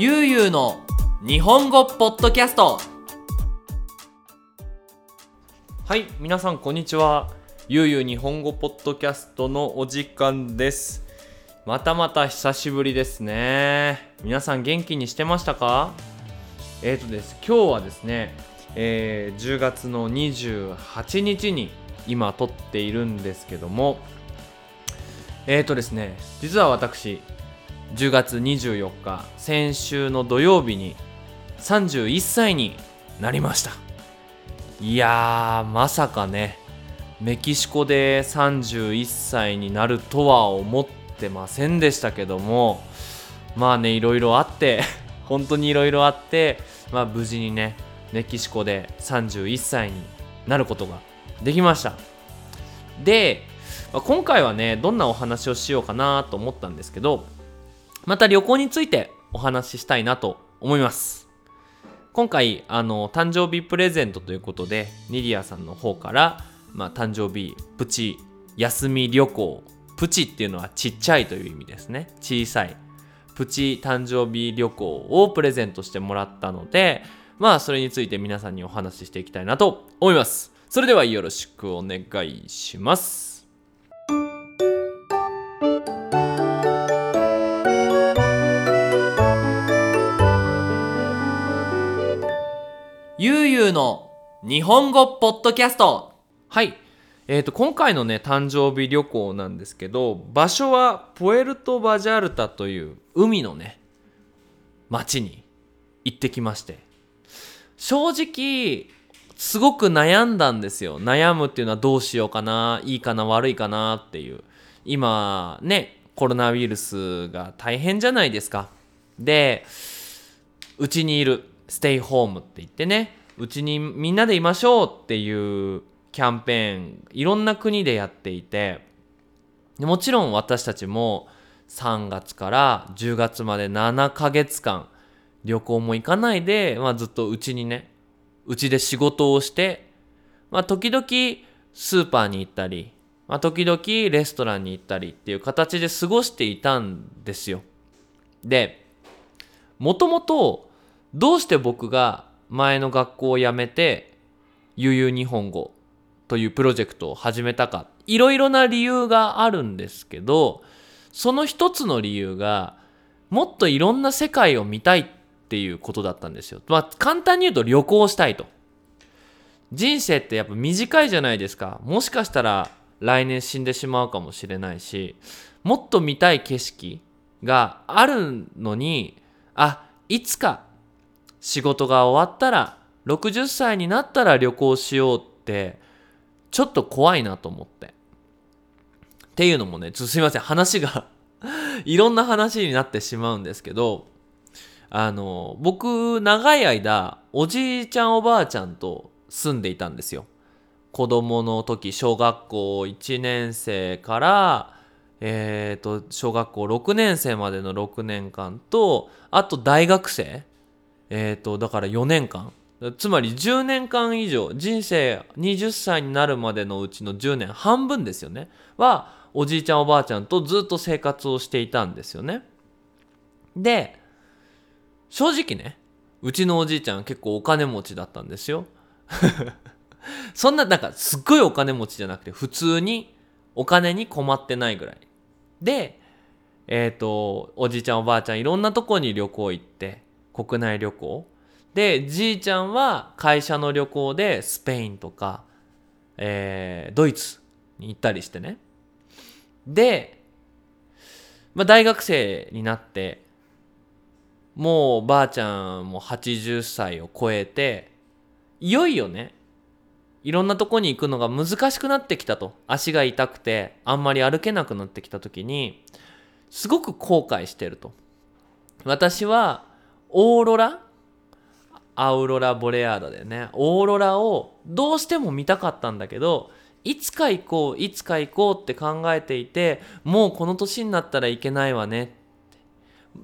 ゆうゆうの日本語ポッドキャスト。はい皆さんこんにちは。ゆうゆう日本語ポッドキャストのお時間です。またまた久しぶりですね。皆さん元気にしてましたか？えーとです今日はですね、えー10月の28日に今撮っているんですけども。えーとですね実は私10月24日先週の土曜日に31歳になりました。いやーまさかねメキシコで31歳になるとは思ってませんでしたけどもまあねいろいろあって 本当にいろいろあってまあ無事にねメキシコで31歳になることができました。で、まあ今回はねどんなお話をしようかなと思ったんですけどまた旅行についてお話ししたいなと思います。今回あの誕生日プレゼントということでニディアさんの方から、まあ、誕生日プチ休み旅行プチっていうのはちっちゃいという意味ですね。小さいプチ誕生日旅行をプレゼントしてもらったのでまあそれについて皆さんにお話ししていきたいなと思います。それではよろしくお願いします。ゆうゆうの日本語ポッドキャスト。はい。えー、と今回のね誕生日旅行なんですけど場所はプエルト・バジャルタという海のね町に行ってきまして。正直すごく悩んだんですよ。悩むっていうのはどうしようかないいかな悪いかなっていう。今ねコロナウイルスが大変じゃないですか。でうちにいるステイホームって言ってねうちにみんなでいましょうっていうキャンペーンいろんな国でやっていてもちろん私たちも3月から10月まで7ヶ月間旅行も行かないで、まあ、ずっとうちにねうちで仕事をして、まあ、時々スーパーに行ったり、まあ、時々レストランに行ったりっていう形で過ごしていたんですよ。でもともとどうして僕が前の学校を辞めてゆうゆう日本語というプロジェクトを始めたかいろいろな理由があるんですけどその一つの理由がもっといろんな世界を見たいっていうことだったんですよ。まあ簡単に言うと旅行したいと。人生ってやっぱ短いじゃないですか。もしかしたら来年死んでしまうかもしれないしもっと見たい景色があるのにあいつか仕事が終わったら60歳になったら旅行しようってちょっと怖いなと思って。っていうのもね、ちょっとすいません、話が いろんな話になってしまうんですけど、あの、僕、長い間、おじいちゃんおばあちゃんと住んでいたんですよ。子供の時、小学校1年生から、えっ、と、小学校6年生までの6年間と、あと大学生えっ、と、だから4年間。つまり10年間以上、人生20歳になるまでのうちの10年、半分ですよね。は、おじいちゃんおばあちゃんとずっと生活をしていたんですよね。で、正直ね、うちのおじいちゃん結構お金持ちだったんですよ。そんな、なんかすっごいお金持ちじゃなくて、普通にお金に困ってないぐらい。で、えっ、と、おじいちゃんおばあちゃんいろんなとこに旅行行って、国内旅行。で、じいちゃんは会社の旅行でスペインとか、えードイツに行ったりしてね。で、まあ、大学生になって、もうばあちゃんも80歳を超えて、いよいよね、いろんなとこに行くのが難しくなってきたと。足が痛くて、あんまり歩けなくなってきた時に、すごく後悔してると。私は、オーロラ？アウロラ・ボレアーダでね、オーロラをどうしても見たかったんだけど、いつか行こう、いつか行こうって考えていて、もうこの年になったらいけないわね。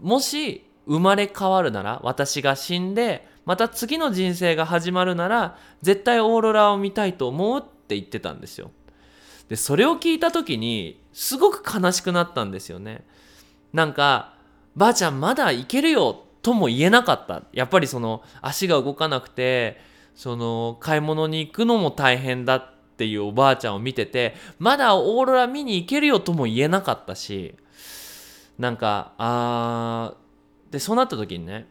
もし生まれ変わるなら、私が死んで、また次の人生が始まるなら、絶対オーロラを見たいと思うって言ってたんですよ。で、それを聞いた時に、すごく悲しくなったんですよね。なんか、ばあちゃんまだいけるよとも言えなかった。やっぱりその足が動かなくてその買い物に行くのも大変だっていうおばあちゃんを見ててまだオーロラ見に行けるよとも言えなかったしなんかあーでそうなった時にね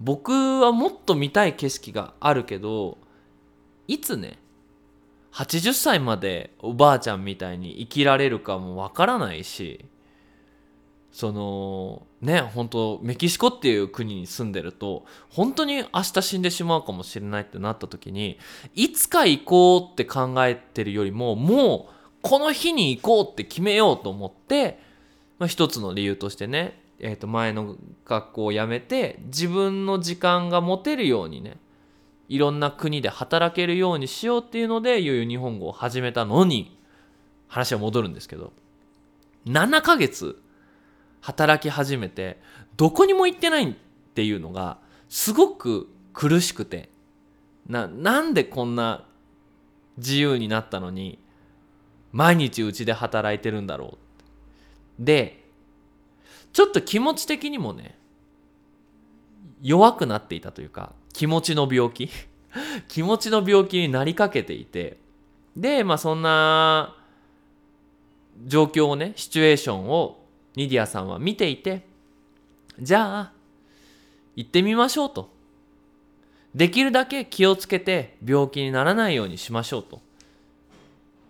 僕はもっと見たい景色があるけどいつね80歳までおばあちゃんみたいに生きられるかもわからないしそのね本当メキシコっていう国に住んでると本当に明日死んでしまうかもしれないってなった時にいつか行こうって考えてるよりももうこの日に行こうって決めようと思って、まあ、一つの理由としてね、えー、と前の学校を辞めて自分の時間が持てるようにねいろんな国で働けるようにしようっていうのでいよいよ日本語を始めたのに話は戻るんですけど7ヶ月働き始めてどこにも行ってないっていうのがすごく苦しくてななんでこんな自由になったのに毎日うちで働いてるんだろうでちょっと気持ち的にもね弱くなっていたというか気持ちの病気？気持ちの病気になりかけていてでまあそんな状況をねシチュエーションをニディアさんは見ていてじゃあ行ってみましょうと。できるだけ気をつけて病気にならないようにしましょうと。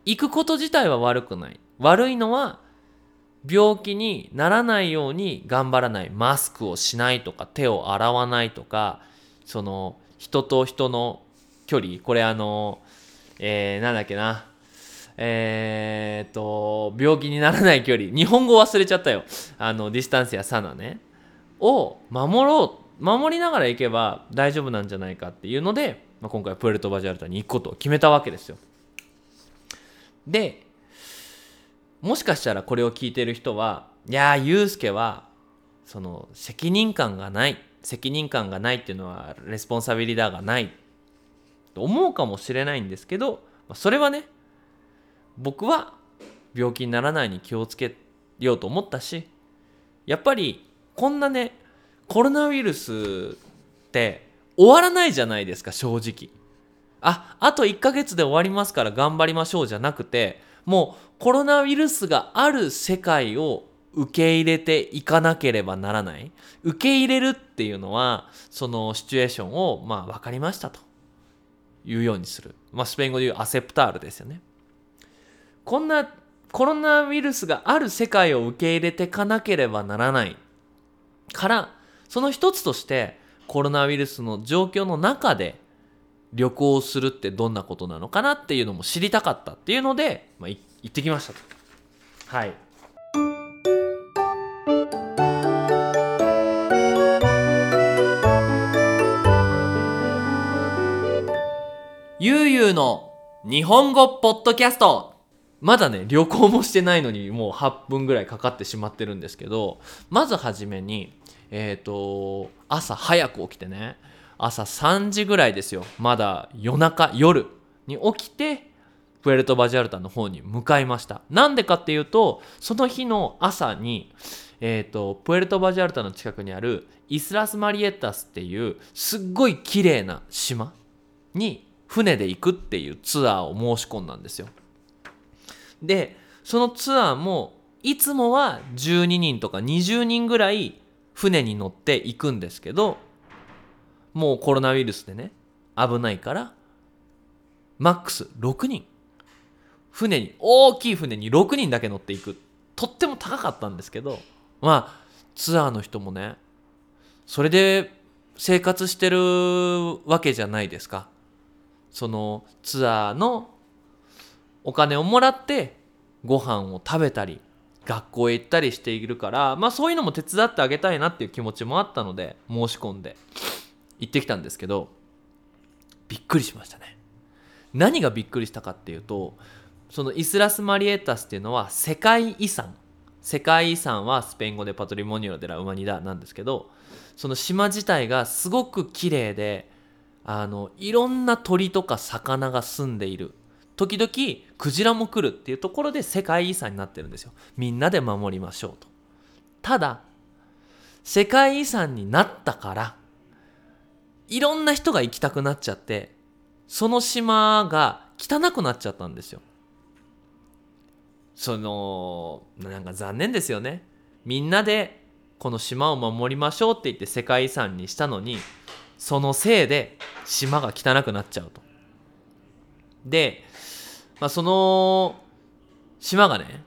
行くこと自体は悪くない。悪いのは病気にならないように頑張らない。マスクをしないとか手を洗わないとかその人と人の距離。これあのえー、なんだっけな。えー、っと、病気にならない距離、日本語忘れちゃったよ。あの、ディスタンスやサナね。を守ろう、守りながら行けば大丈夫なんじゃないかっていうので、まあ、今回プエルトバジャルタに行くことを決めたわけですよ。で、もしかしたらこれを聞いてる人は、いやー、ユウスケは、その、責任感がない。責任感がないっていうのは、 responsabilidad がない。と思うかもしれないんですけど、それはね、僕は病気にならないに気をつけようと思ったしやっぱりこんなねコロナウイルスって終わらないじゃないですか正直。ああと1ヶ月で終わりますから頑張りましょうじゃなくてもうコロナウイルスがある世界を受け入れていかなければならない。受け入れるっていうのはそのシチュエーションをまあ分かりましたというようにする、まあ、スペイン語で言うアセプタールですよね。こんなコロナウイルスがある世界を受け入れていかなければならないからその一つとしてコロナウイルスの状況の中で旅行するってどんなことなのかなっていうのも知りたかったっていうので、まあ、行ってきましたと。はい。ゆうゆうの日本語ポッドキャストまだね、旅行もしてないのにもう8分ぐらいかかってしまってるんですけど、まずはじめに、えっ、ー、と、朝早く起きてね、朝3時ぐらいですよ。まだ夜中、夜に起きて、プエルトバジャルタの方に向かいました。なんでかっていうと、その日の朝に、えっ、ー、と、プエルトバジャルタの近くにあるイスラスマリエッタスっていうすっごい綺麗な島に船で行くっていうツアーを申し込んだんですよ。でそのツアーもいつもは12人とか20人ぐらい船に乗って行くんですけどもうコロナウイルスでね危ないからマックス6人。船に大きい船に6人だけ乗っていく。とっても高かったんですけどまあツアーの人もねそれで生活してるわけじゃないですか。そのツアーのお金をもらってご飯を食べたり学校へ行ったりしているからまあそういうのも手伝ってあげたいなっていう気持ちもあったので申し込んで行ってきたんですけどびっくりしましたね。何がびっくりしたかっていうとそのイスラス・マリエタスっていうのは世界遺産。世界遺産はスペイン語でパトリモニオ・デラ・ウマニダなんですけどその島自体がすごく綺麗であのいろんな鳥とか魚が住んでいる。時々クジラも来るっていうところで世界遺産になってるんですよ。みんなで守りましょうと。ただ世界遺産になったからいろんな人が行きたくなっちゃってその島が汚くなっちゃったんですよ。そのなんか残念ですよね。みんなでこの島を守りましょうって言って世界遺産にしたのにそのせいで島が汚くなっちゃうと。で、まあ、その島がね、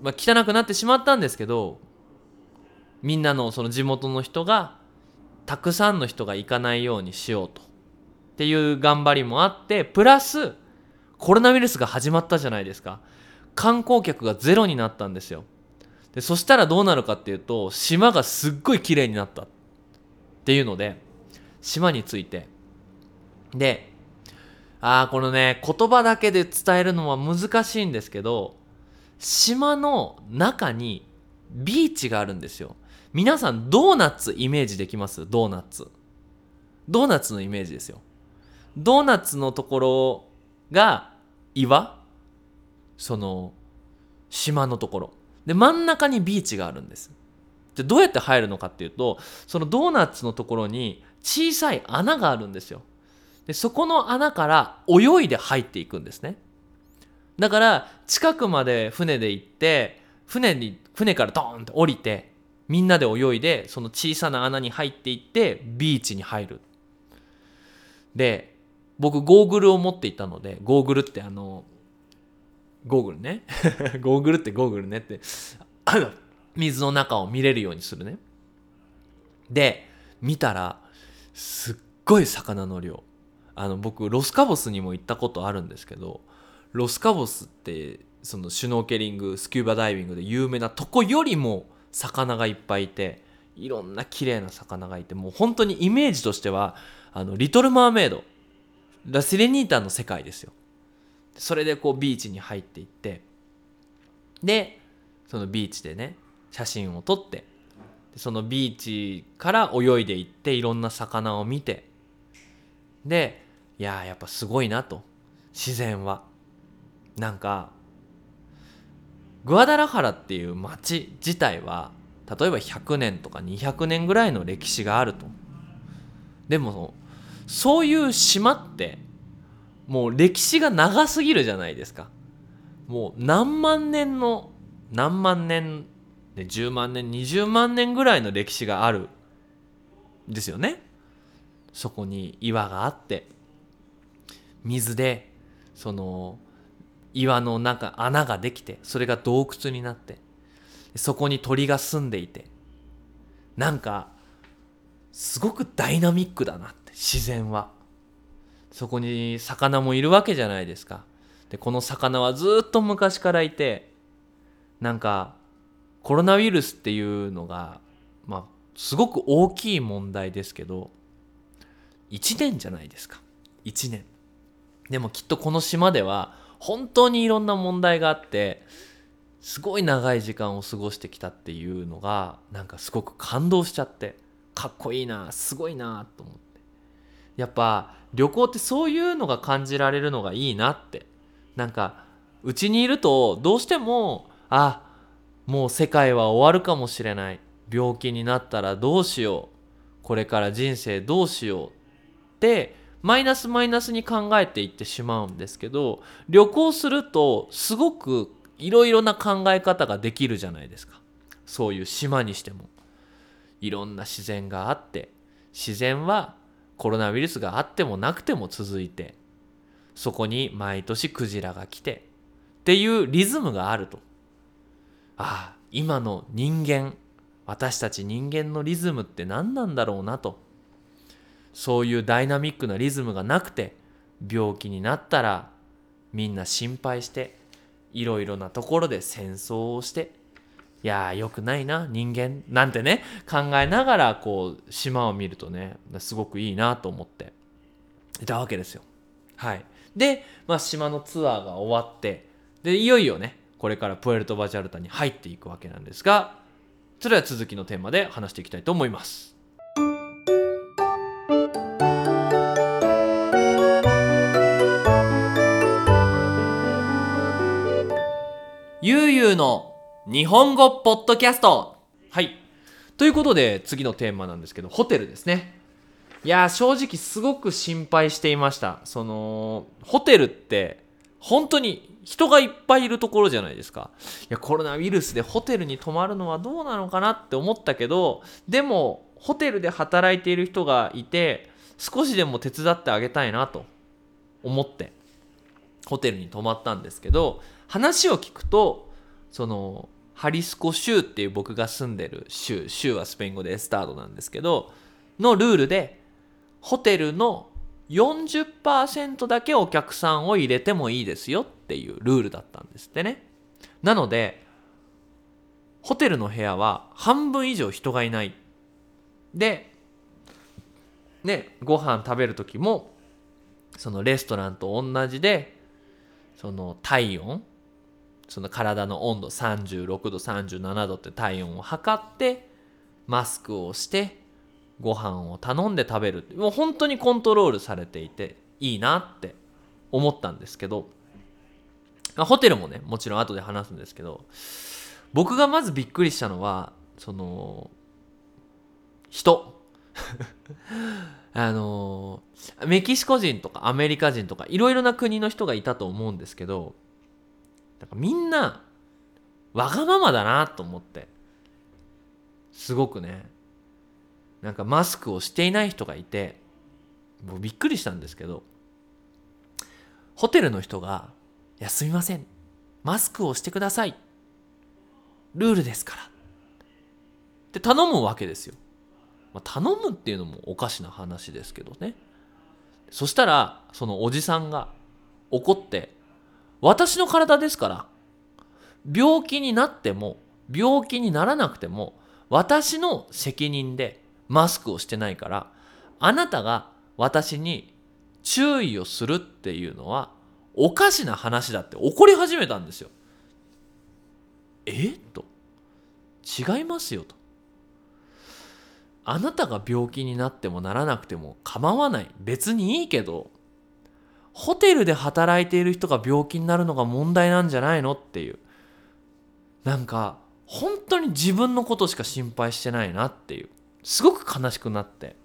まあ、汚くなってしまったんですけどみんなのその地元の人がたくさんの人が行かないようにしようと。っていう頑張りもあってプラスコロナウイルスが始まったじゃないですか。観光客がゼロになったんですよ。でそしたらどうなるかっていうと島がすっごい綺麗になったっていうので島について。でああこのね言葉だけで伝えるのは難しいんですけど島の中にビーチがあるんですよ。皆さんドーナツイメージできます？ドーナツ。ドーナツのイメージですよ。ドーナツのところが岩？その島のところ。で真ん中にビーチがあるんです。でどうやって入るのかっていうとそのドーナツのところに小さい穴があるんですよ。でそこの穴から泳いで入っていくんですね。だから近くまで船で行って船に船からドーンって降りてみんなで泳いでその小さな穴に入っていってビーチに入る。で僕ゴーグルを持っていたのでゴーグルってあのゴーグルね。ゴーグルってゴーグルねって水の中を見れるようにするね。で見たらすっごい魚の量。あの僕ロスカボスにも行ったことあるんですけどロスカボスってそのシュノーケリングスキューバダイビングで有名なとこよりも魚がいっぱいいていろんな綺麗な魚がいてもう本当にイメージとしてはあのリトル・マーメイド。ラ・セレニータの世界ですよ。それでこうビーチに入っていってでそのビーチでね写真を撮ってそのビーチから泳いでいっていろんな魚を見てでいややっぱすごいなと。自然は。なんかグアダラハラっていう町自体は例えば100年とか200年ぐらいの歴史があると。でもそういう島ってもう歴史が長すぎるじゃないですか。もう何万年の何万年で10万年20万年ぐらいの歴史がある。ですよね。そこに岩があって。水でその岩の中穴ができてそれが洞窟になってそこに鳥が住んでいてなんかすごくダイナミックだなって自然は。そこに魚もいるわけじゃないですか。でこの魚はずっと昔からいてなんかコロナウイルスっていうのがまあすごく大きい問題ですけど1年じゃないですか。1年。でもきっとこの島では本当にいろんな問題があってすごい長い時間を過ごしてきたっていうのがなんかすごく感動しちゃってかっこいいなすごいなと思って。やっぱ旅行ってそういうのが感じられるのがいいなって。なんかうちにいるとどうしてもあもう世界は終わるかもしれない。病気になったらどうしよう。これから人生どうしよう。ってマイナスマイナスに考えていってしまうんですけど旅行するとすごくいろいろな考え方ができるじゃないですか。そういう島にしても。いろんな自然があって自然はコロナウイルスがあってもなくても続いてそこに毎年クジラが来てっていうリズムがあると。ああ今の人間私たち人間のリズムって何なんだろうなと。そういうダイナミックなリズムがなくて病気になったらみんな心配していろいろなところで戦争をしていやーよくないな人間なんてね考えながらこう島を見るとねすごくいいなと思っていたわけですよ。はい、で、まあ、島のツアーが終わってでいよいよねこれからプエルトバジャルタに入っていくわけなんですがそれでは続きのテーマで話していきたいと思います。ゆの日本語ポッドキャスト。はい。ということで次のテーマなんですけどホテルですね。いや正直すごく心配していました。そのホテルって本当に人がいっぱいいるところじゃないですか。いやコロナウイルスでホテルに泊まるのはどうなのかなって思ったけどでもホテルで働いている人がいて少しでも手伝ってあげたいなと思ってホテルに泊まったんですけど話を聞くとそのハリスコ州っていう僕が住んでる州州はスペイン語でエスタードなんですけどのルールでホテルの40%だけお客さんを入れてもいいですよっていうルールだったんですってね。なのでホテルの部屋は半分以上人がいない。でねご飯食べる時もそのレストランと同じでその体温その体の温度36度37度って体温を測ってマスクをしてご飯を頼んで食べるもう本当にコントロールされていていいなって思ったんですけどホテルもねもちろん後で話すんですけど僕がまずびっくりしたのはその人。あのメキシコ人とかアメリカ人とかいろいろな国の人がいたと思うんですけどなんかみんなわがままだなと思って。すごくね。なんかマスクをしていない人がいてもうびっくりしたんですけどホテルの人が「いやすみません。マスクをしてください。ルールですから」って頼むわけですよ、まあ、頼むっていうのもおかしな話ですけどね。そしたらそのおじさんが怒って「私の体ですから。病気になっても病気にならなくても私の責任でマスクをしてないからあなたが私に注意をするっていうのはおかしな話だって怒り始めたんですよ。え？と。違いますよと。あなたが病気になってもならなくても構わない。別にいいけど。ホテルで働いている人が病気になるのが問題なんじゃないのっていう。なんか本当に自分のことしか心配してないなっていう。すごく悲しくなって。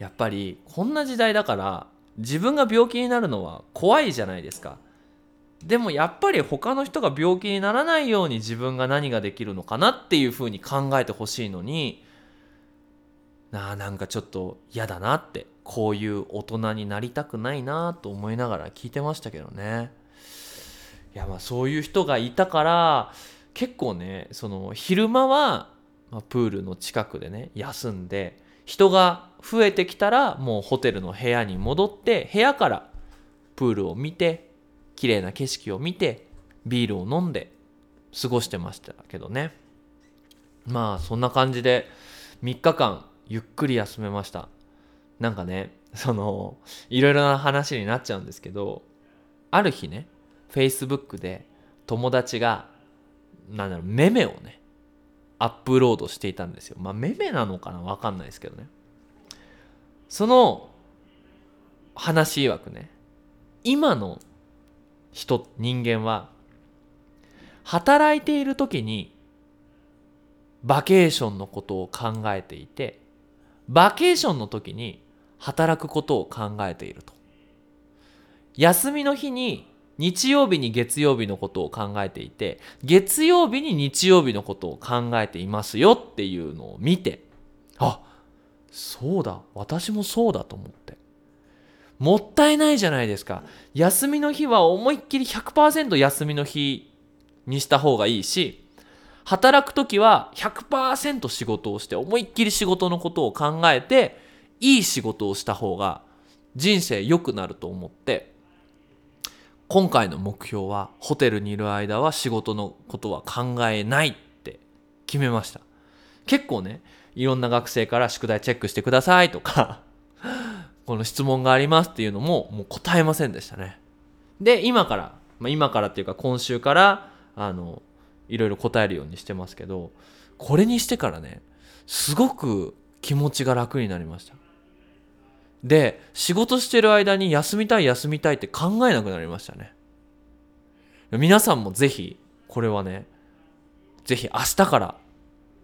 やっぱりこんな時代だから自分が病気になるのは怖いじゃないですか。でもやっぱり他の人が病気にならないように自分が何ができるのかなっていうふうに考えてほしいのになあなんかちょっと嫌だなって。こういう大人になりたくないなと思いながら聞いてましたけどね。いやまあそういう人がいたから結構ねその昼間はま、プールの近くでね休んで人が増えてきたらもうホテルの部屋に戻って部屋からプールを見て綺麗な景色を見てビールを飲んで過ごしてましたけどね。まあそんな感じで3日間ゆっくり休めました。なんかねそのいろいろな話になっちゃうんですけどある日ね Facebook で友達がなんだろうメメをねアップロードしていたんですよ。まあ、めめなのかなわかんないですけどね。その話曰くね、今の人、人間は、働いている時に、バケーションのことを考えていて、バケーションの時に働くことを考えていると。休みの日に日曜日に月曜日のことを考えていて月曜日に日曜日のことを考えていますよっていうのを見てあそうだ私もそうだと思ってもったいないじゃないですか休みの日は思いっきり100%休みの日にした方がいいし働く時は100%仕事をして思いっきり仕事のことを考えていい仕事をした方が人生良くなると思って今回の目標はホテルにいる間は仕事のことは考えないって決めました。結構ねいろんな学生から宿題チェックしてくださいとか この質問がありますっていうのももう答えませんでしたね。で今から、まあ、今からっていうか今週からあのいろいろ答えるようにしてますけどこれにしてからねすごく気持ちが楽になりました。で仕事してる間に休みたい休みたいって考えなくなりましたね。皆さんもぜひこれはねぜひ明日から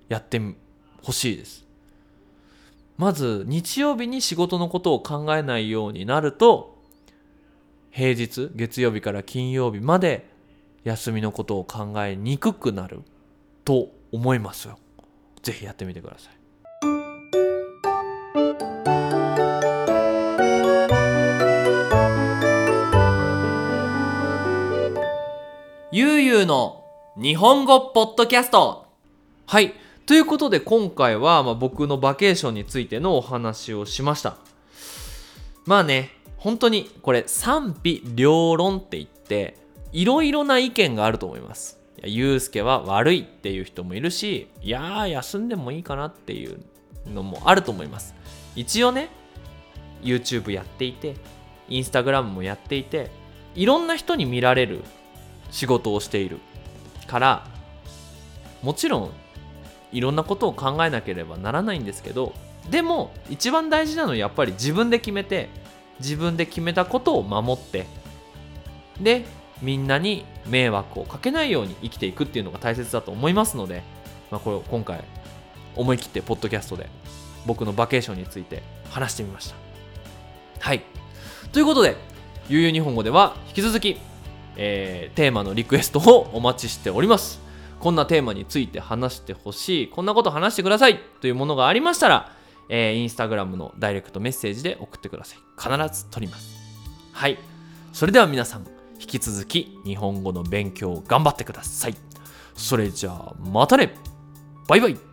やってほしいです。まず日曜日に仕事のことを考えないようになると平日月曜日から金曜日まで休みのことを考えにくくなると思いますよ。ぜひやってみてください。ゆうゆうの日本語ポッドキャスト。はい。ということで今回は、まあ、僕のバケーションについてのお話をしました。まあね本当にこれ賛否両論って言っていろいろな意見があると思います。ゆうすけは悪いっていう人もいるしいやー休んでもいいかなっていうのもあると思います。一応ね YouTube やっていて Instagram もやっていていろんな人に見られる仕事をしている。からもちろんいろんなことを考えなければならないんですけどでも一番大事なのはやっぱり自分で決めて自分で決めたことを守ってでみんなに迷惑をかけないように生きていくっていうのが大切だと思いますので、まあ、これを今回思い切ってポッドキャストで僕のバケーションについて話してみました。はい。ということでゆうゆう日本語では引き続き、えー、テーマのリクエストをお待ちしております。こんなテーマについて話してほしい。こんなこと話してください。というものがありましたら、えー、インスタグラムのダイレクトメッセージで送ってください。必ず取ります。はい。それでは皆さん引き続き日本語の勉強を頑張ってください。それじゃあまたね。バイバイ。